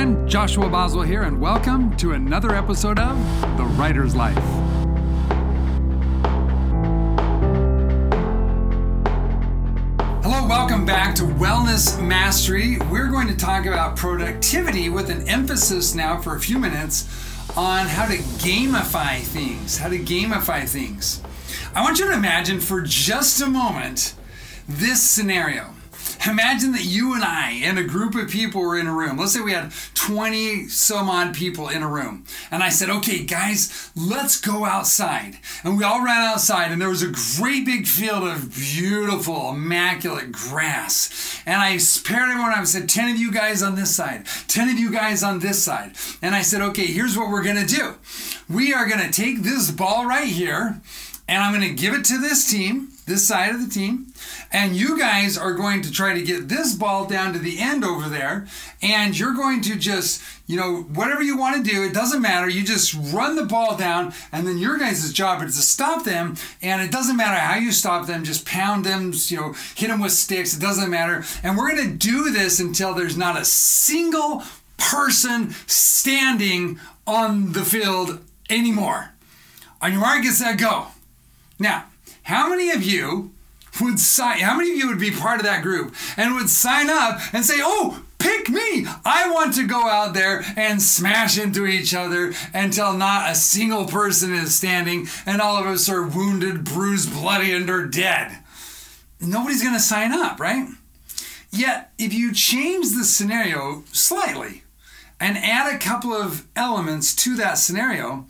Friend. Joshua Boswell here, and welcome to another episode of The Writer's Life. Hello, welcome back to Wellness Mastery. We're going to talk about productivity with an emphasis now for a few minutes on how to gamify things. How to gamify things. I want you to imagine for just a moment this scenario. Imagine that you and I and a group of people were in a room. Let's say we had 20 some odd people in a room. And I said, okay, guys, let's go outside. And we all ran outside, and there was a great big field of beautiful, immaculate grass. And I paired everyone, I said, 10 of you guys on this side, 10 of you guys on this side. And I said, okay, here's what we're gonna do. We are gonna take this ball right here, and I'm gonna give it to this team, this side of the team and you guys are going to try to get this ball down to the end over there. And you're going to just, you know, whatever you want to do, it doesn't matter. You just run the ball down. And then your guys' job is to stop them. And it doesn't matter how you stop them, just pound them, you know, hit them with sticks. It doesn't matter. And we're going to do this until there's not a single person standing on the field anymore. On your mark, get set, go. Now, how many of you would sign, how many of you would be part of that group and would sign up and say, oh, pick me. I want to go out there and smash into each other until not a single person is standing and all of us are wounded, bruised, bloody, and are dead. Nobody's going to sign up, right? Yet, if you change the scenario slightly and add a couple of elements to that scenario,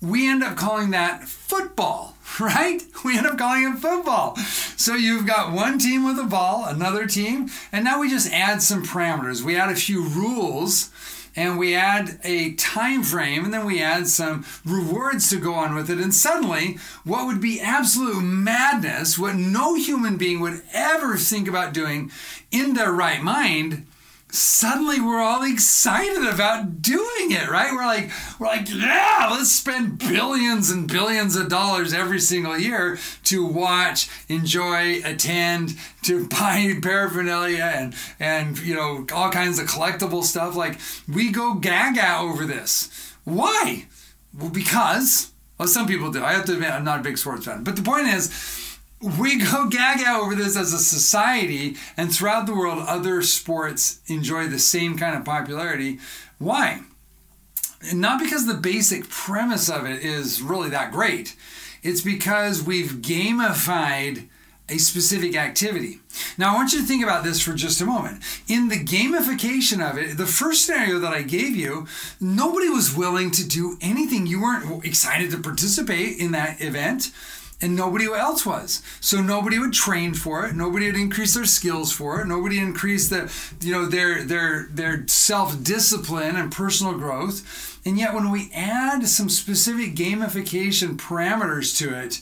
we end up calling that football right? We end up calling it football. So you've got one team with a ball, another team, and now we just add some parameters. We add a few rules and we add a time frame and then we add some rewards to go on with it and suddenly what would be absolute madness what no human being would ever think about doing in their right mind suddenly we're all excited about doing it, right? We're like, we're like, yeah, let's spend billions and billions of dollars every single year to watch, enjoy, attend, to buy paraphernalia and and you know all kinds of collectible stuff. Like we go gaga over this. Why? Well, because well, some people do. I have to admit, I'm not a big sports fan, but the point is we go gaga over this as a society, and throughout the world, other sports enjoy the same kind of popularity. Why? Not because the basic premise of it is really that great. It's because we've gamified a specific activity. Now, I want you to think about this for just a moment. In the gamification of it, the first scenario that I gave you, nobody was willing to do anything. You weren't excited to participate in that event and nobody else was. So nobody would train for it. Nobody would increase their skills for it. Nobody increased the, you know, their their their self discipline and personal growth. And yet, when we add some specific gamification parameters to it,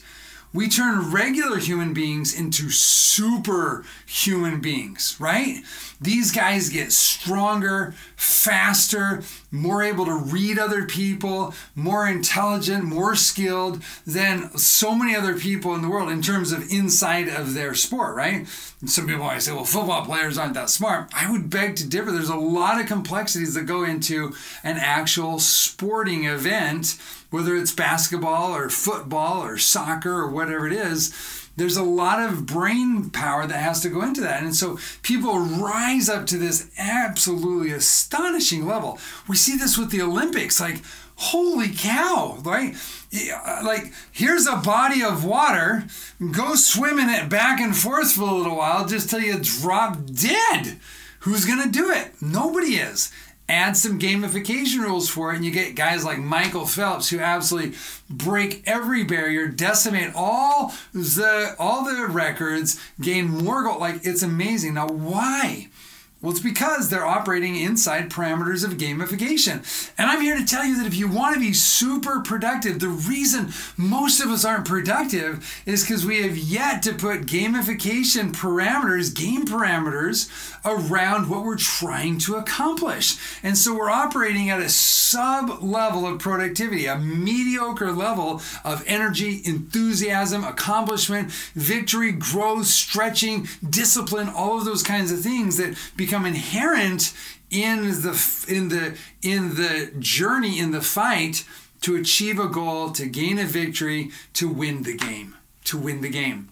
we turn regular human beings into super human beings, right? These guys get stronger, faster, more able to read other people, more intelligent, more skilled than so many other people in the world in terms of inside of their sport, right? And some people might say, well, football players aren't that smart. I would beg to differ. There's a lot of complexities that go into an actual sporting event, whether it's basketball or football or soccer or whatever it is there's a lot of brain power that has to go into that. And so people rise up to this absolutely astonishing level. We see this with the Olympics. Like, holy cow, right? Uh, like, here's a body of water, go swim in it back and forth for a little while just till you drop dead. Who's going to do it? Nobody is add some gamification rules for it, and you get guys like Michael Phelps who absolutely break every barrier, decimate all the all the records, gain more gold. Like it's amazing. Now, why? Well, it's because they're operating inside parameters of gamification. And I'm here to tell you that if you want to be super productive, the reason most of us aren't productive is because we have yet to put gamification parameters, game parameters, around what we're trying to accomplish. And so we're operating at a sub level of productivity, a mediocre level of energy, enthusiasm, accomplishment, victory, growth, stretching, discipline, all of those kinds of things that become inherent in the in the in the journey in the fight to achieve a goal, to gain a victory, to win the game, to win the game.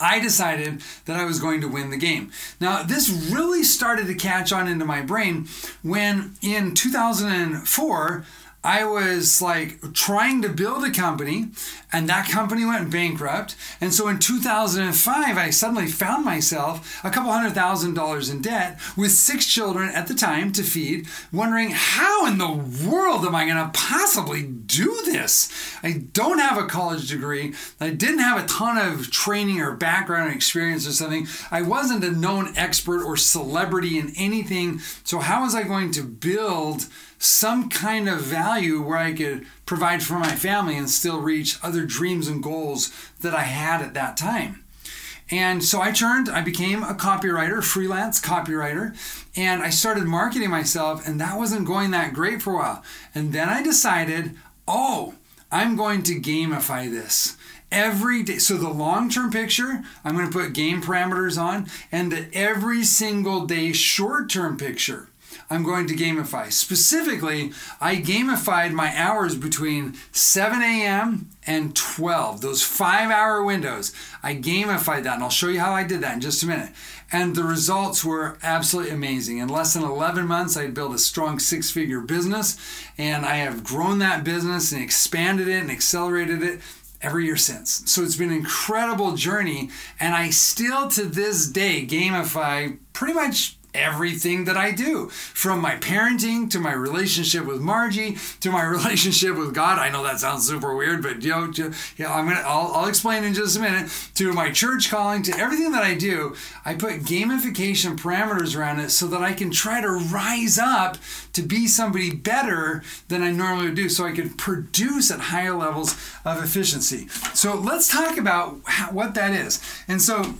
I decided that I was going to win the game. Now, this really started to catch on into my brain when in 2004, I was like trying to build a company and that company went bankrupt. And so in 2005, I suddenly found myself a couple hundred thousand dollars in debt with six children at the time to feed, wondering how in the world am I going to possibly do this? I don't have a college degree. I didn't have a ton of training or background or experience or something. I wasn't a known expert or celebrity in anything. So, how was I going to build? Some kind of value where I could provide for my family and still reach other dreams and goals that I had at that time. And so I turned, I became a copywriter, freelance copywriter, and I started marketing myself, and that wasn't going that great for a while. And then I decided, oh, I'm going to gamify this every day. So the long term picture, I'm going to put game parameters on, and the every single day short term picture, I'm going to gamify. Specifically, I gamified my hours between 7 a.m. and 12, those five hour windows. I gamified that, and I'll show you how I did that in just a minute. And the results were absolutely amazing. In less than 11 months, I built a strong six figure business, and I have grown that business and expanded it and accelerated it every year since. So it's been an incredible journey, and I still to this day gamify pretty much everything that I do from my parenting to my relationship with Margie to my relationship with God. I know that sounds super weird, but you know, yeah, I'm gonna I'll, I'll explain in just a minute to my church calling to everything that I do. I put gamification parameters around it so that I can try to rise up to be somebody better than I normally would do, so I can produce at higher levels of efficiency. So let's talk about how, what that is. And so,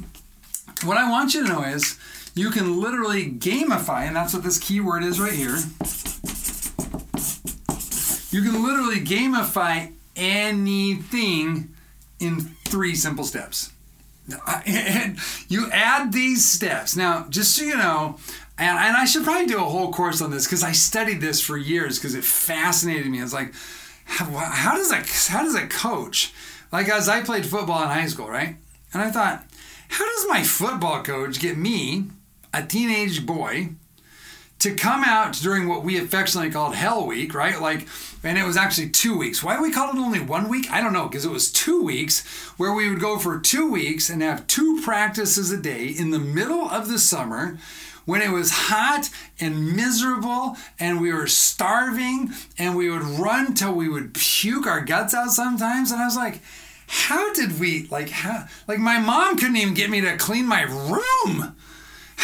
what I want you to know is you can literally gamify, and that's what this keyword is right here. You can literally gamify anything in three simple steps. And you add these steps. Now, just so you know, and, and I should probably do a whole course on this because I studied this for years because it fascinated me. It's like, how, how does a how does a coach, like as I played football in high school, right? And I thought, how does my football coach get me a teenage boy to come out during what we affectionately called Hell Week, right? Like, and it was actually two weeks. Why we called it only one week? I don't know, because it was two weeks where we would go for two weeks and have two practices a day in the middle of the summer when it was hot and miserable and we were starving and we would run till we would puke our guts out sometimes. And I was like, how did we, like, how, like, my mom couldn't even get me to clean my room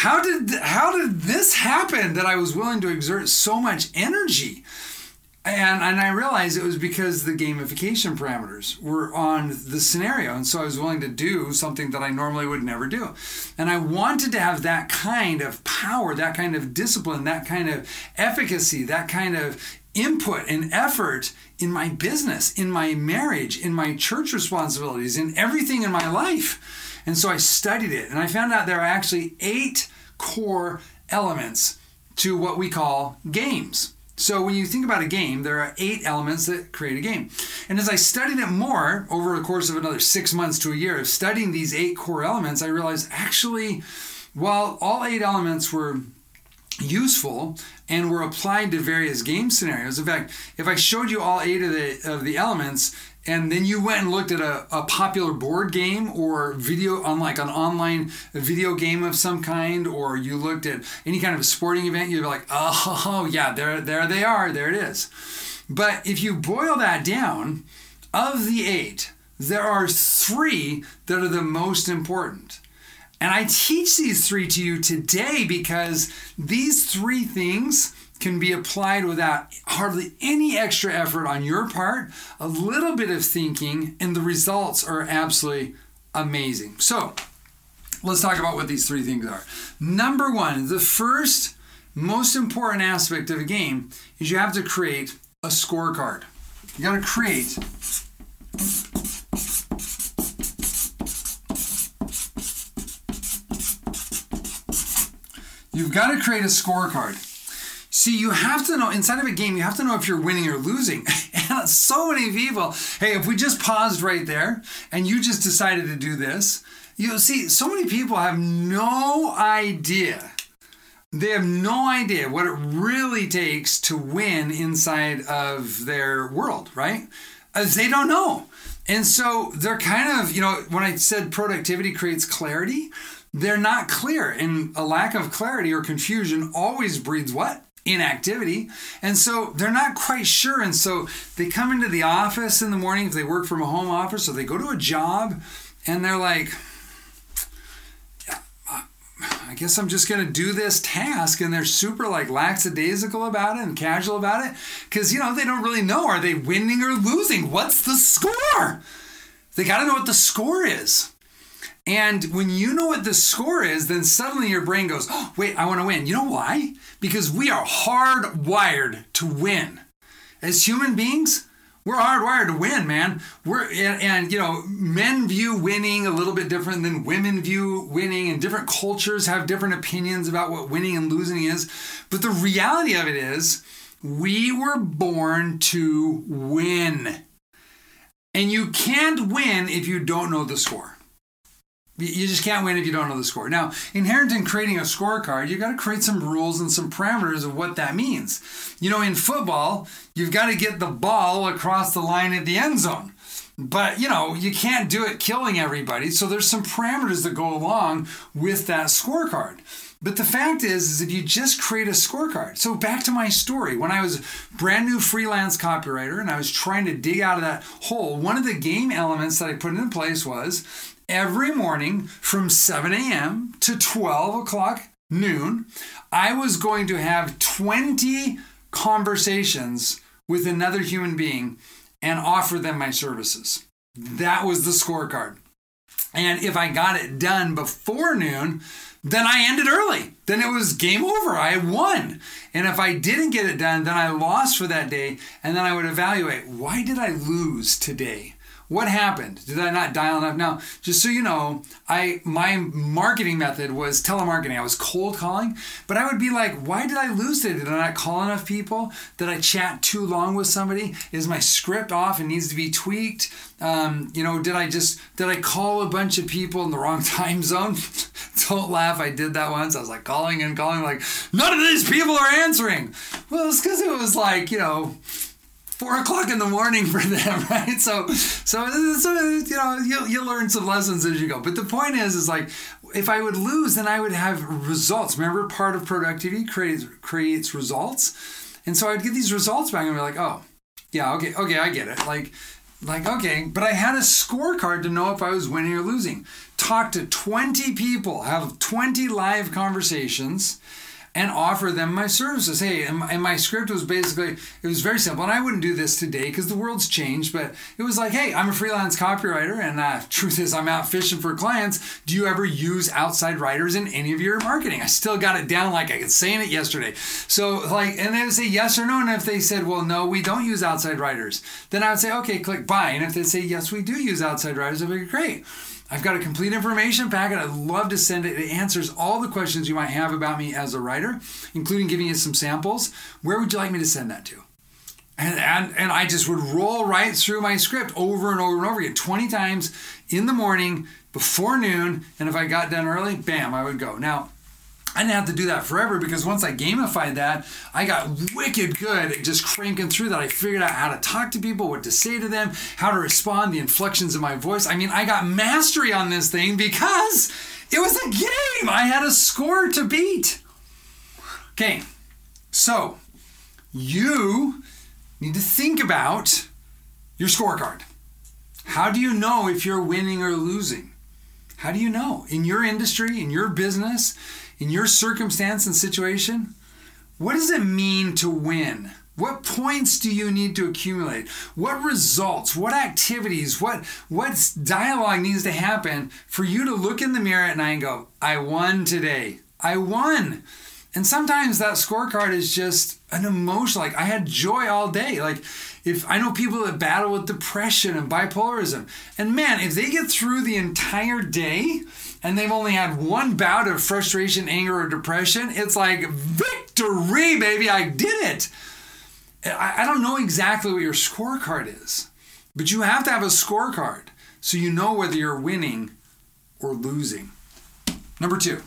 how did how did this happen that I was willing to exert so much energy? And, and I realized it was because the gamification parameters were on the scenario. And so I was willing to do something that I normally would never do. And I wanted to have that kind of power, that kind of discipline, that kind of efficacy, that kind of input and effort in my business, in my marriage, in my church responsibilities, in everything in my life. And so I studied it and I found out there are actually eight core elements to what we call games. So when you think about a game, there are eight elements that create a game. And as I studied it more over the course of another six months to a year of studying these eight core elements, I realized actually, while all eight elements were useful and were applied to various game scenarios. In fact, if I showed you all eight of the of the elements and then you went and looked at a, a popular board game or video on like an online video game of some kind or you looked at any kind of a sporting event you'd be like oh yeah there there they are there it is. But if you boil that down of the eight there are three that are the most important. And i teach these three to you today because these three things can be applied without hardly any extra effort on your part, a little bit of thinking, and the results are absolutely amazing. So, let's talk about what these three things are. Number one, the first most important aspect of a game is you have to create a scorecard. You got to create You've got to create a scorecard. See, you have to know inside of a game, you have to know if you're winning or losing. And so many people, hey, if we just paused right there and you just decided to do this, you see, so many people have no idea. They have no idea what it really takes to win inside of their world, right? As they don't know. And so they're kind of, you know, when I said productivity creates clarity, they're not clear. And a lack of clarity or confusion always breeds what? Inactivity. And so they're not quite sure. And so they come into the office in the morning if they work from a home office or they go to a job and they're like, I guess I'm just going to do this task. And they're super like lackadaisical about it and casual about it because, you know, they don't really know are they winning or losing? What's the score? They got to know what the score is. And when you know what the score is, then suddenly your brain goes, oh, wait, I want to win. You know why? Because we are hardwired to win. As human beings, we're hardwired to win, man. We're and, and, you know, men view winning a little bit different than women view winning, and different cultures have different opinions about what winning and losing is. But the reality of it is, we were born to win. And you can't win if you don't know the score. You just can't win if you don't know the score. Now, inherent in creating a scorecard, you've got to create some rules and some parameters of what that means. You know, in football, you've got to get the ball across the line at the end zone. But, you know, you can't do it killing everybody. So there's some parameters that go along with that scorecard. But the fact is, is if you just create a scorecard. So back to my story, when I was brand new freelance copywriter and I was trying to dig out of that hole, one of the game elements that I put in place was every morning from 7 a.m. to 12 o'clock noon, I was going to have 20 conversations with another human being and offer them my services. That was the scorecard. And if I got it done before noon, then I ended early. Then it was game over. I won. And if I didn't get it done, then I lost for that day. And then I would evaluate why did I lose today? What happened? Did I not dial enough? Now, just so you know, I my marketing method was telemarketing. I was cold calling, but I would be like, why did I lose it? Did I not call enough people? Did I chat too long with somebody? Is my script off and needs to be tweaked? Um, you know, did I just did I call a bunch of people in the wrong time zone? Don't laugh. I did that once. I was like calling and calling, like none of these people are answering. Well, it's because it was like you know four o'clock in the morning for them, right? So, so, so you know, you'll, you'll learn some lessons as you go. But the point is, is like, if I would lose, then I would have results. Remember, part of productivity creates creates results, and so I'd get these results back and be like, oh, yeah, okay, okay, I get it. Like, like okay, but I had a scorecard to know if I was winning or losing. Talk to twenty people, have twenty live conversations and offer them my services. Hey, and my, script was basically, it was very simple. And I wouldn't do this today because the world's changed, but it was like, hey, I'm a freelance copywriter. And uh, truth is, I'm out fishing for clients. Do you ever use outside writers in any of your marketing? I still got it down like I could saying it yesterday. So, like, and they would say yes or no. And if they said, well, no, we don't use outside writers, then I would say, okay, click buy. And if they say, yes, we do use outside writers, I'd be great. I've got a complete information packet. I'd love to send it. It answers all the questions you might have about me as a writer, including giving you some samples. Where would you like me to send that to? And, and, and I just would roll right through my script over and over and over again, 20 times in the morning before noon. And if I got done early, bam, I would go. Now, I didn't have to do that forever because once I gamified that, I got wicked good at just cranking through that. I figured out how to talk to people, what to say to them, how to respond, the inflections of my voice. I mean, I got mastery on this thing because it was a game. I had a score to beat. Okay, so you need to think about your scorecard. How do you know if you're winning or losing? How do you know? In your industry, in your business, in your circumstance and situation, what does it mean to win? What points do you need to accumulate? What results, what activities, what what dialogue needs to happen for you to look in the mirror at night and go, I won today. I won. And sometimes that scorecard is just an emotion. Like I had joy all day. Like if I know people that battle with depression and bipolarism, and man, if they get through the entire day and they've only had one bout of frustration, anger, or depression, it's like victory, baby. I did it. I, I don't know exactly what your scorecard is, but you have to have a scorecard so you know whether you're winning or losing. Number two,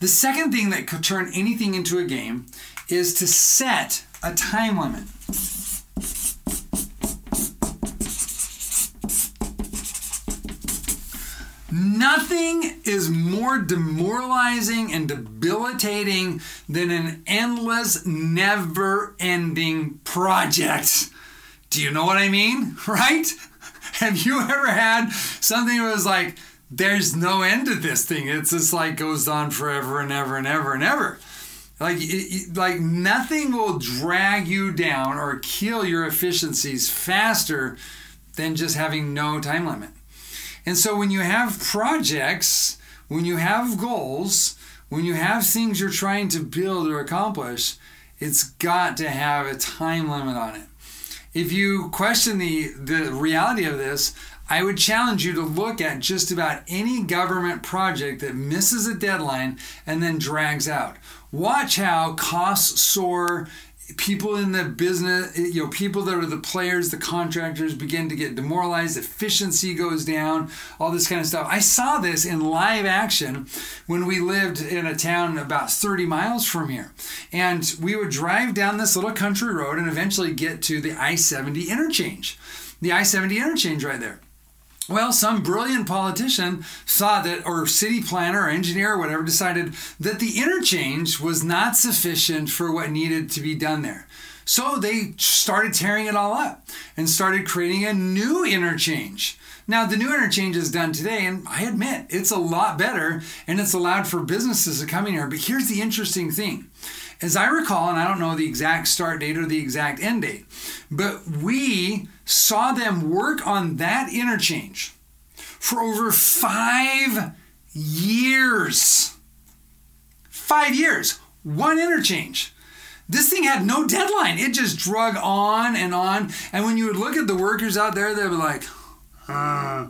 the second thing that could turn anything into a game is to set a time limit. Nothing is more demoralizing and debilitating than an endless, never ending project. Do you know what I mean? Right? Have you ever had something that was like, there's no end to this thing? It's just like goes on forever and ever and ever and ever. Like, it, like nothing will drag you down or kill your efficiencies faster than just having no time limit. And so when you have projects, when you have goals, when you have things you're trying to build or accomplish, it's got to have a time limit on it. If you question the, the reality of this, I would challenge you to look at just about any government project that misses a deadline and then drags out. Watch how costs soar, people in the business, eh, you know, people that are the players, the contractors begin to get demoralized, efficiency goes down, all this kind of stuff. I saw this in live action when we lived in a town about 30 miles from here. And we would drive down this little country road and eventually get to the I 70 interchange. The I 70 interchange right there. Well, some brilliant politician saw that, or city planner or engineer or whatever, decided that the interchange was not sufficient for what needed to be done there. So they started tearing it all up and started creating a new interchange. Now, the new interchange is done today, and I admit it's a lot better and it's allowed for businesses to come in here. But here's the interesting thing as I recall, and I don't know the exact start date or the exact end date, but we saw them work on that interchange for over five years. Five years, one interchange. This thing had no deadline. It just drug on and on. And when you would look at the workers out there, they were like, uh,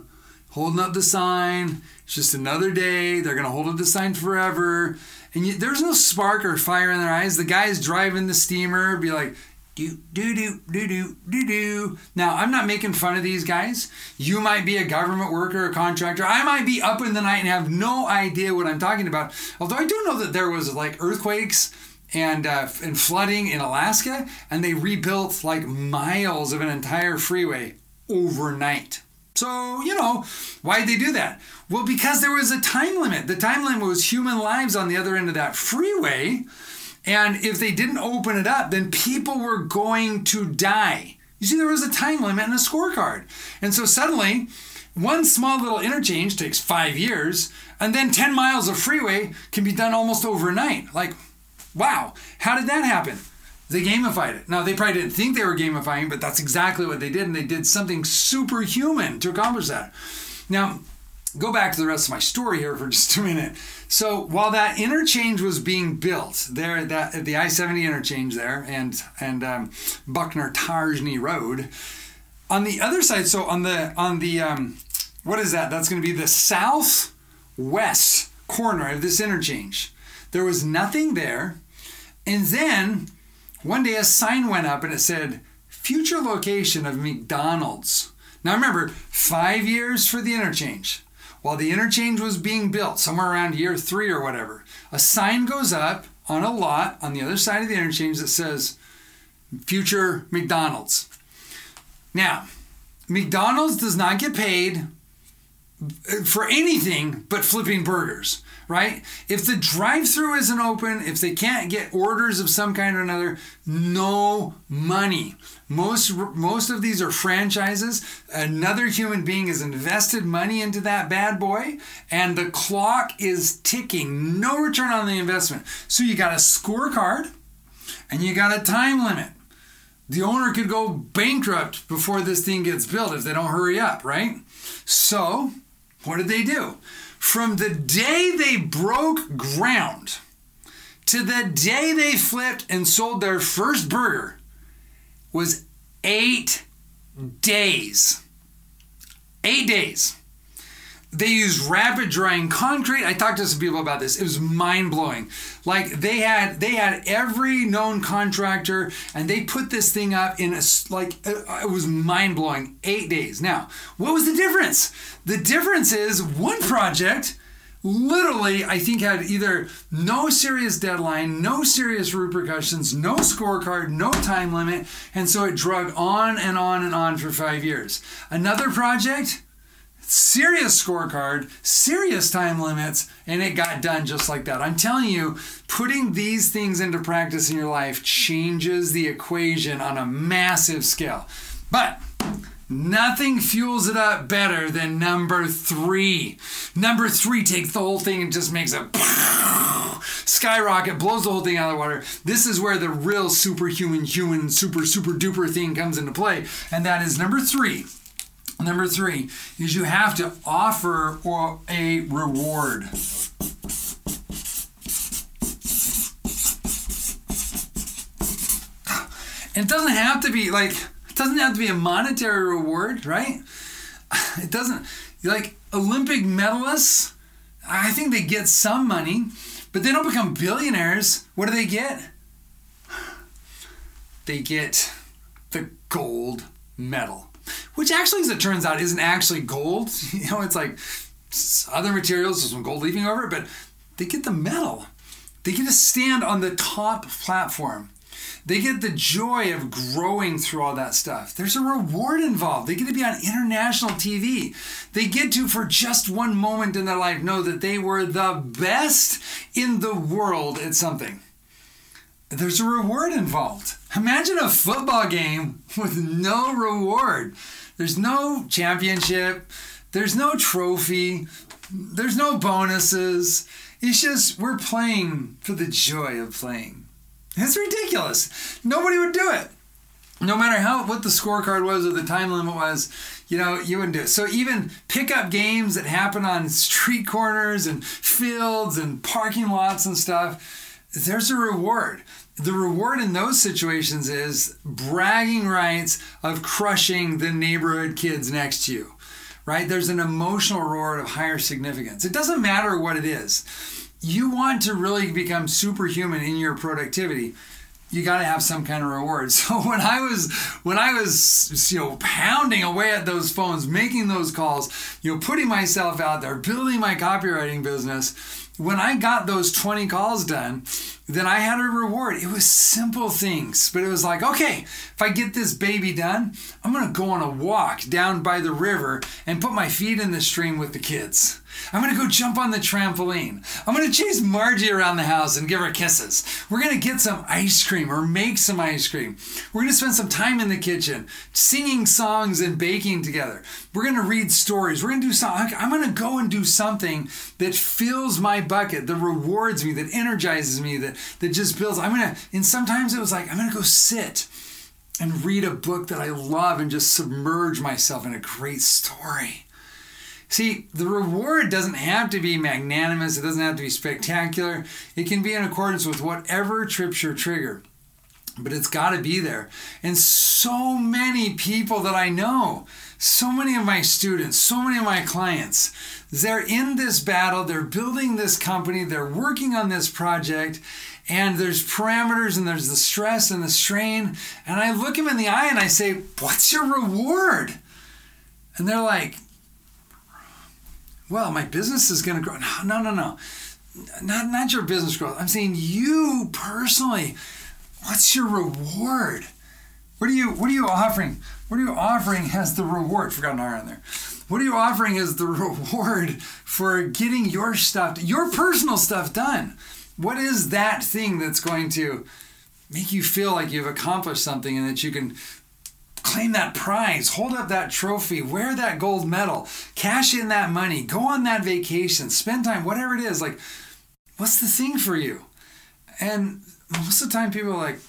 holding up the sign. It's just another day. They're going to hold up the sign forever and you, there's no spark or fire in their eyes. The guys driving the steamer be like, do do do do do do do. Now I'm not making fun of these guys. You might be a government worker, a contractor. I might be up in the night and have no idea what I'm talking about. Although I do know that there was like earthquakes and uh, and flooding in Alaska, and they rebuilt like miles of an entire freeway overnight. So, you know, why'd they do that? Well, because there was a time limit. The time limit was human lives on the other end of that freeway. And if they didn't open it up, then people were going to die. You see, there was a time limit and a scorecard. And so suddenly, one small little interchange takes five years, and then 10 miles of freeway can be done almost overnight. Like, wow, how did that happen? They gamified it. Now, they probably didn't think they were gamifying, but that's exactly what they did. And they did something superhuman to accomplish that. Now, go back to the rest of my story here for just a minute. So, while that interchange was being built there, that the I 70 interchange there and, and um, Buckner Tarsney Road, on the other side, so on the, on the, um, what is that? That's going to be the southwest corner of this interchange. There was nothing there. And then one day a sign went up and it said, future location of McDonald's. Now remember, five years for the interchange. While the interchange was being built, somewhere around year three or whatever, a sign goes up on a lot on the other side of the interchange that says, future McDonald's. Now, McDonald's does not get paid for anything but flipping burgers right? If the drive through isn't open, if they can't get orders of some kind or another, no money. Most most of these are franchises. Another human being has invested money into that bad boy, and the clock is ticking. No return on the investment. So you got a scorecard and you got a time limit. The owner could go bankrupt before this thing gets built if they don't hurry up, right? So, what did they do? From the day they broke ground to the day they flipped and sold their first burger was eight days. Eight days. They used rapid drying concrete. I talked to some people about this. It was mind blowing. Like they had they had every known contractor, and they put this thing up in a like uh, it was mind blowing. Eight days. Now, what was the difference? The difference is one project literally, I think, had either no serious deadline, no serious repercussions, no scorecard, no time limit, and so it drug on and on and on for five years. Another project, serious scorecard, serious time limits, and it got done just like that. I'm telling you, putting these things into practice in your life changes the equation on a massive scale. But Nothing fuels it up better than number three. Number three takes the whole thing and just makes a skyrocket, blows the whole thing out of the water. This is where the real superhuman, human, super, super duper thing comes into play. And that is number three. Number three is you have to offer a reward. It doesn't have to be like it doesn't have to be a monetary reward, right? It doesn't like Olympic medalists. I think they get some money, but they don't become billionaires. What do they get? They get the gold medal, which actually, as it turns out, isn't actually gold. You know, it's like other materials with some gold leafing over it, but they get the medal. They get to stand on the top platform. They get the joy of growing through all that stuff. There's a reward involved. They get to be on international TV. They get to, for just one moment in their life, know that they were the best in the world at something. There's a reward involved. Imagine a football game with no reward. There's no championship. There's no trophy. There's no bonuses. It's just we're playing for the joy of playing. It's ridiculous. Nobody would do it. No matter how what the scorecard was or the time limit was, you know, you wouldn't do it. So even pickup games that happen on street corners and fields and parking lots and stuff, there's a reward. The reward in those situations is bragging rights of crushing the neighborhood kids next to you. Right? There's an emotional reward of higher significance. It doesn't matter what it is you want to really become superhuman in your productivity you got to have some kind of reward. So when I was when I was you know pounding away at those phones, making those calls, you know, putting myself out there, building my copywriting business, when I got those 20 calls done, then I had a reward. It was simple things, but it was like, okay, if I get this baby done, I'm going to go on a walk down by the river and put my feet in the stream with the kids. I'm gonna go jump on the trampoline. I'm gonna chase Margie around the house and give her kisses. We're gonna get some ice cream or make some ice cream. We're gonna spend some time in the kitchen singing songs and baking together. We're gonna read stories. We're gonna do something. I'm gonna go and do something that fills my bucket, that rewards me, that energizes me, that, that just builds. I'm gonna, and sometimes it was like, I'm gonna go sit and read a book that I love and just submerge myself in a great story. See, the reward doesn't have to be magnanimous, it doesn't have to be spectacular. It can be in accordance with whatever trips your trigger. But it's got to be there. And so many people that I know, so many of my students, so many of my clients, they're in this battle, they're building this company, they're working on this project, and there's parameters and there's the stress and the strain. And I look them in the eye and I say, What's your reward? And they're like, well, my business is going to grow. No, no, no, no. Not, not your business growth. I'm saying you personally. What's your reward? What are you What are you offering? What are you offering as the reward? Forgot an R on there. What are you offering as the reward for getting your stuff, your personal stuff done? What is that thing that's going to make you feel like you've accomplished something and that you can claim that prize, hold up that trophy, wear that gold medal, cash in that money, go on that vacation, spend time, whatever it is. Like, what's the thing for you? And most of the time, people are like,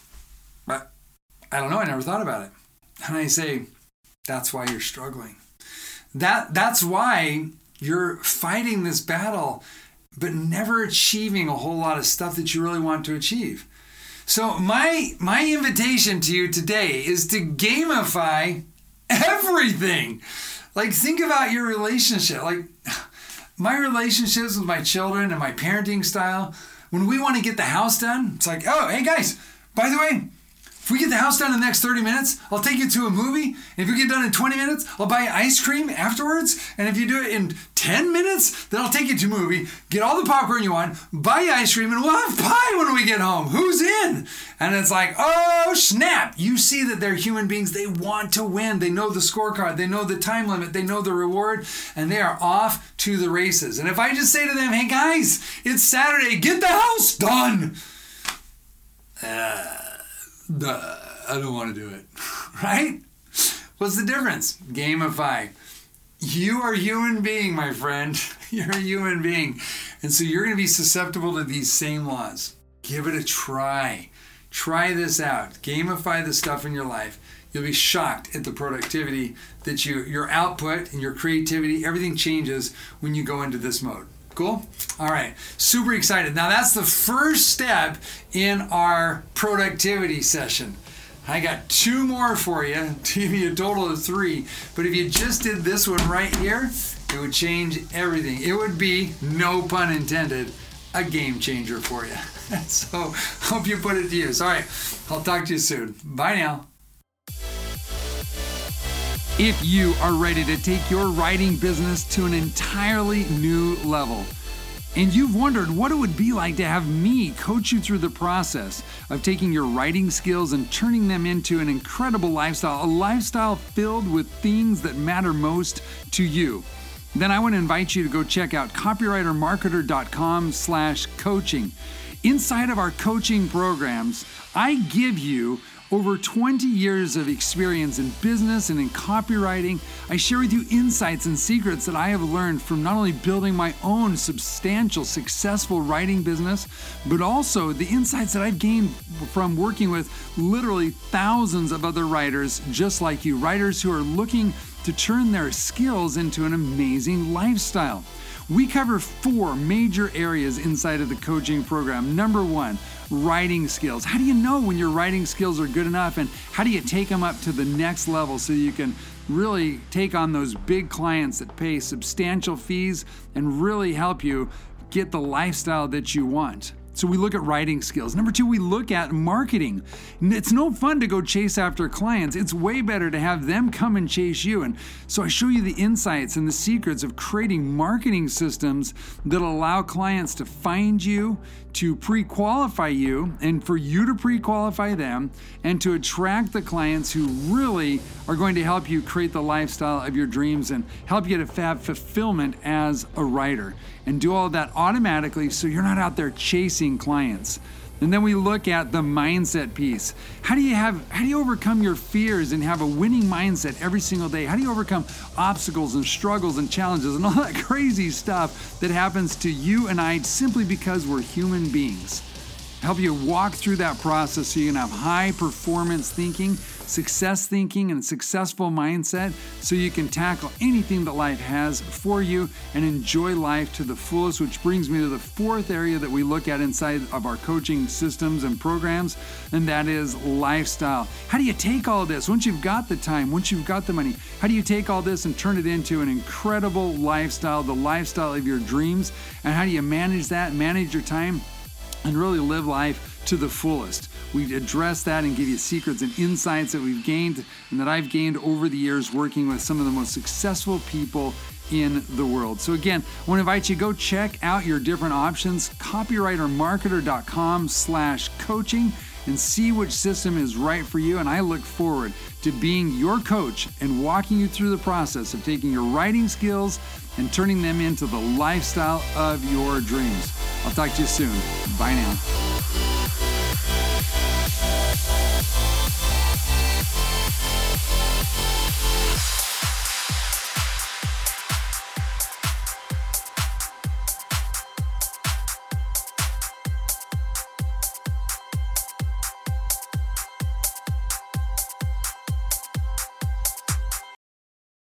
I don't know, I never thought about it. And I say, that's why you're struggling. That that's why you're fighting this battle but never achieving a whole lot of stuff that you really want to achieve. So my my invitation to you today is to gamify everything. Like think about your relationship. Like my relationships with my children and my parenting style. When we want to get the house done, it's like, oh, hey guys, by the way, if we get the house done in the next 30 minutes, I'll take you to a movie. If you get done in 20 minutes, I'll buy ice cream afterwards. And if you do it in 10 minutes, then I'll take you to a movie, get all the popcorn you want, buy ice cream, and we'll have pie when we get home. Who's in? And it's like, oh, snap. You see that they're human beings. They want to win. They know the scorecard, they know the time limit, they know the reward, and they are off to the races. And if I just say to them, hey guys, it's Saturday, get the house done. Uh, Duh, I don't want to do it. right? What's the difference? Gamify. You are a human being, my friend. You're a human being. And so you're going to be susceptible to these same laws. Give it a try. Try this out. Gamify the stuff in your life. You'll be shocked at the productivity that you, your output and your creativity, everything changes when you go into this mode. Cool? All right. Super excited. Now, that's the first step in our productivity session. I got two more for you give you a total of three. But if you just did this one right here, it would change everything. It would be, no pun intended, a game changer for you. so, hope you put it to use. All right. I'll talk to you soon. Bye now. If you are ready to take your writing business to an entirely new level, and you've wondered what it would be like to have me coach you through the process of taking your writing skills and turning them into an incredible lifestyle, a lifestyle filled with things that matter most to you, then I want to invite you to go check out copywritermarketer.com slash coaching. Inside of our coaching programs, I give you over 20 years of experience in business and in copywriting, I share with you insights and secrets that I have learned from not only building my own substantial, successful writing business, but also the insights that I've gained from working with literally thousands of other writers just like you, writers who are looking to turn their skills into an amazing lifestyle. We cover four major areas inside of the coaching program. Number one, writing skills. How do you know when your writing skills are good enough and how do you take them up to the next level so you can really take on those big clients that pay substantial fees and really help you get the lifestyle that you want? So we look at writing skills. Number two, we look at marketing. It's no fun to go chase after clients. It's way better to have them come and chase you. And so I show you the insights and the secrets of creating marketing systems that allow clients to find you, to pre qualify you, and for you to pre qualify them, and to attract the clients who really are going to help you create the lifestyle of your dreams and help you to have fulfillment as a writer and do all of that automatically so you're not out there chasing clients. And then we look at the mindset piece. How do you have how do you overcome your fears and have a winning mindset every single day? How do you overcome obstacles and struggles and challenges and all that crazy stuff that happens to you and I simply because we're human beings? Help you walk through that process so you can have high performance thinking success thinking and successful mindset so you can tackle anything that life has for you and enjoy life to the fullest, which brings me to the fourth area that we look at inside of our coaching systems and programs, and that is lifestyle. How do you take all this once you've got the time, once you've got the money? How do you take all this and turn it into an incredible lifestyle, the lifestyle of your dreams? And how do you manage that, manage your time, and really live life? to the fullest. We address that and give you secrets and insights that we've gained and that I've gained over the years working with some of the most successful people in the world. So again, I want to invite you go check out your different options, copywritermarketer.com slash coaching and see which system is right for you. And I look forward to being your coach and walking you through the process of taking your writing skills and turning them into the lifestyle of your dreams. I'll talk to you soon. Bye now.